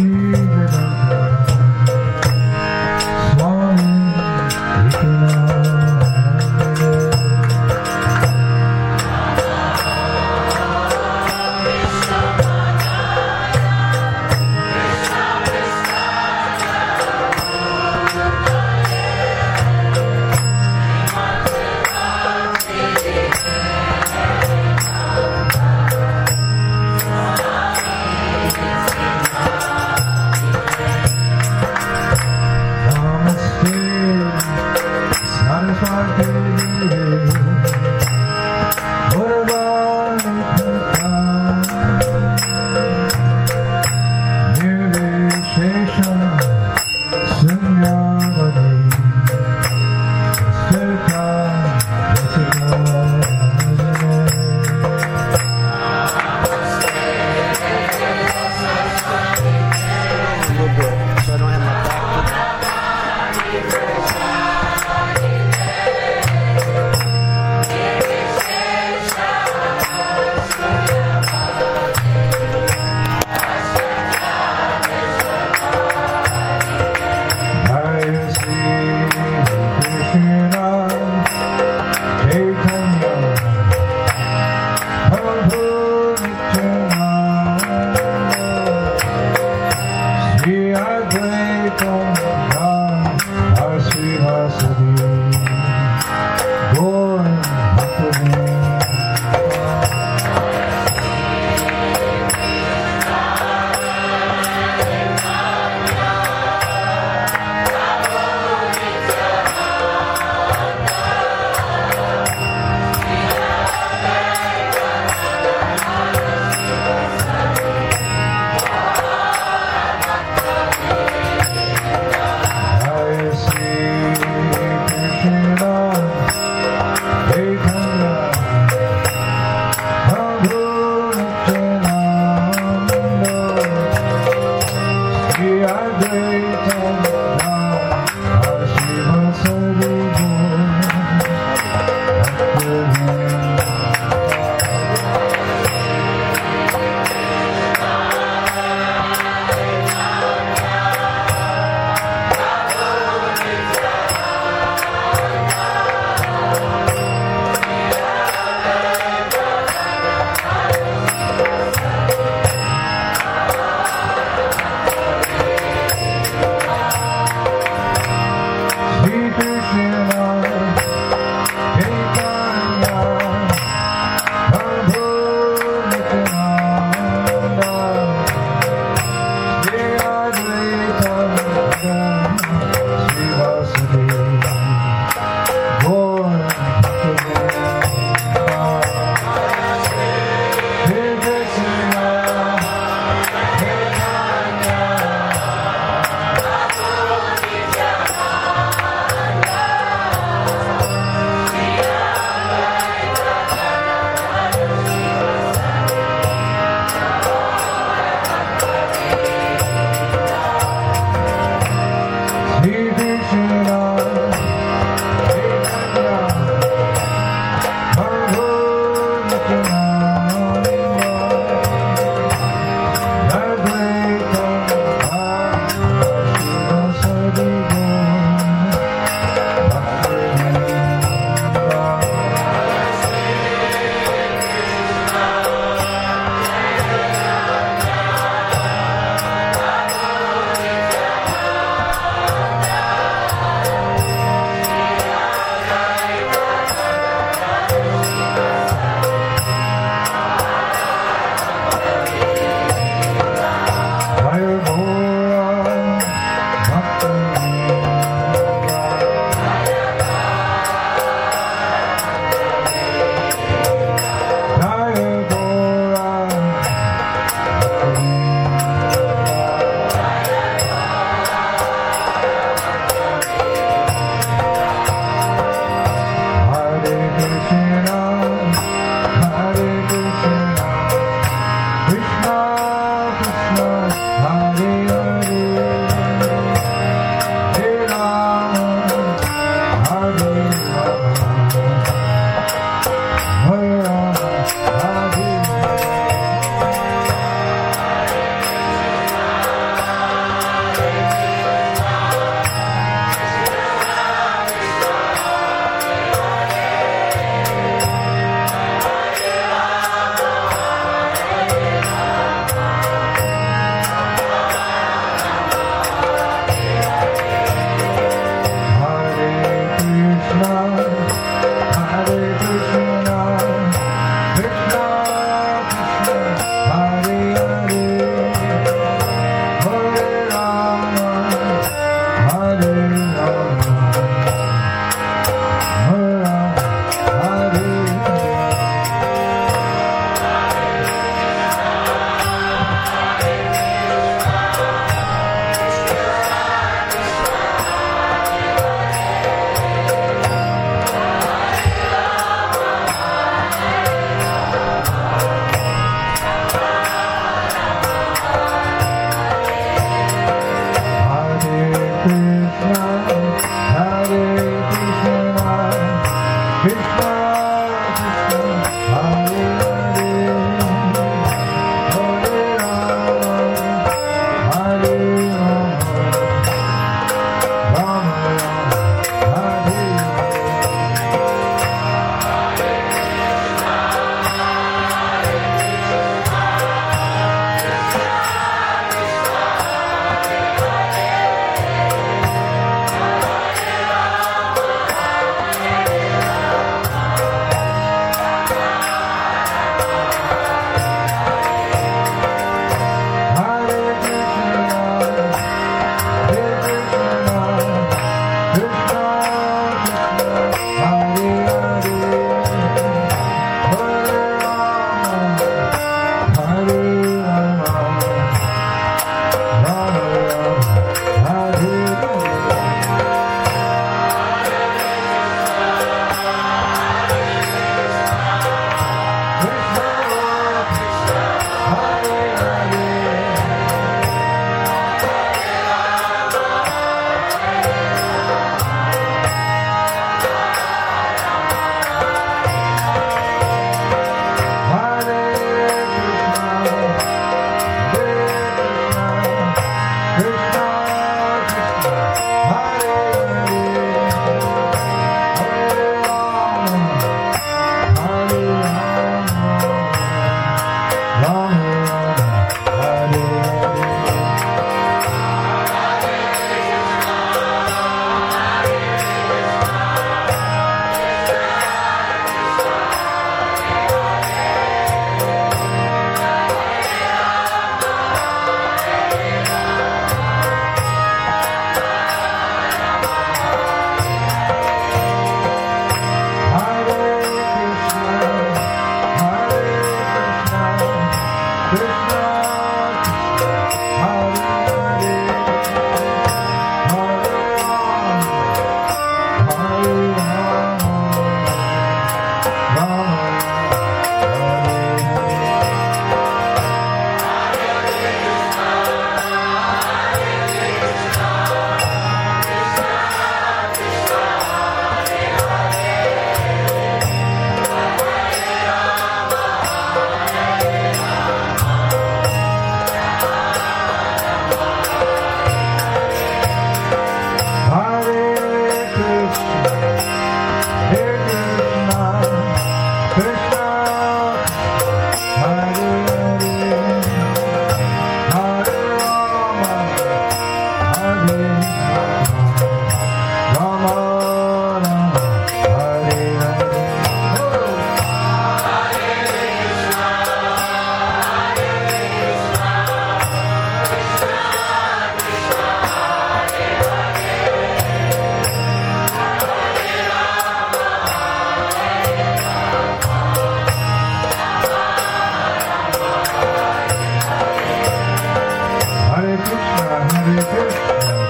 you.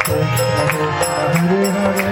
Hare Hare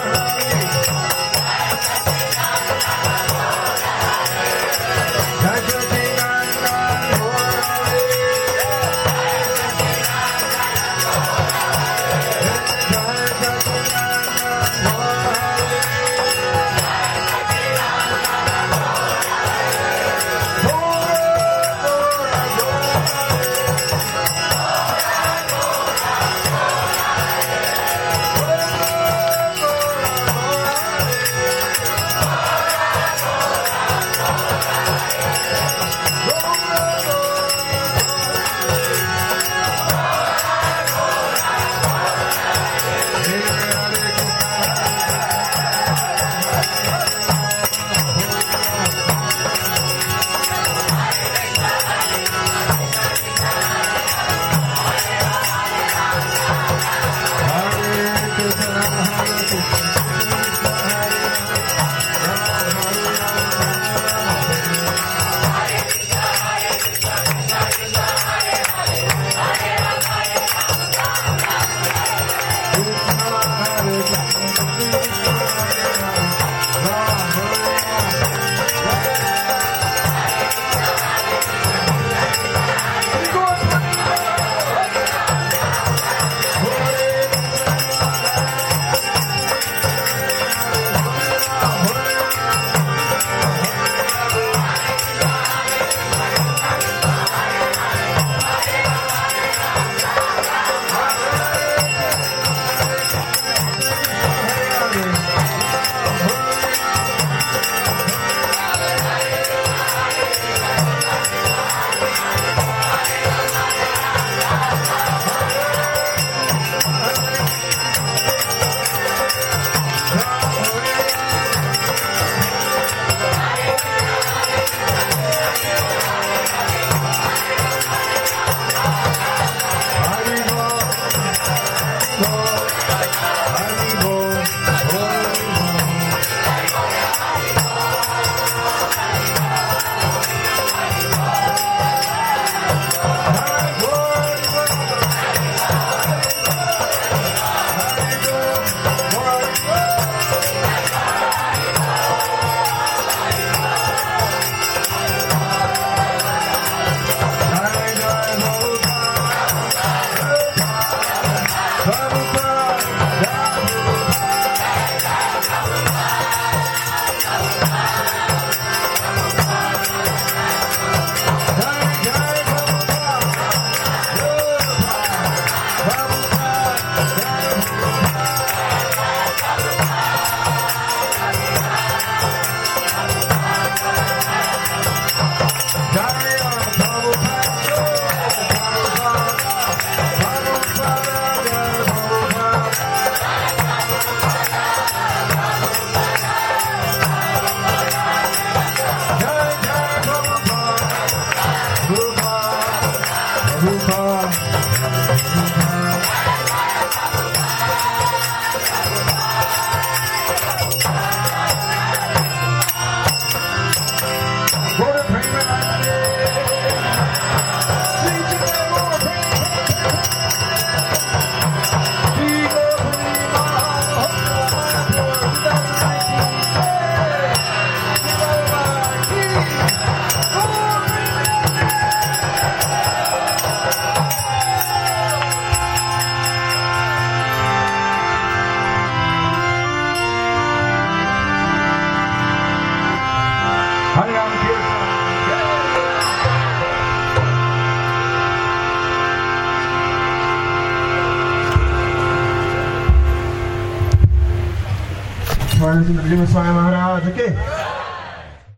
Lord.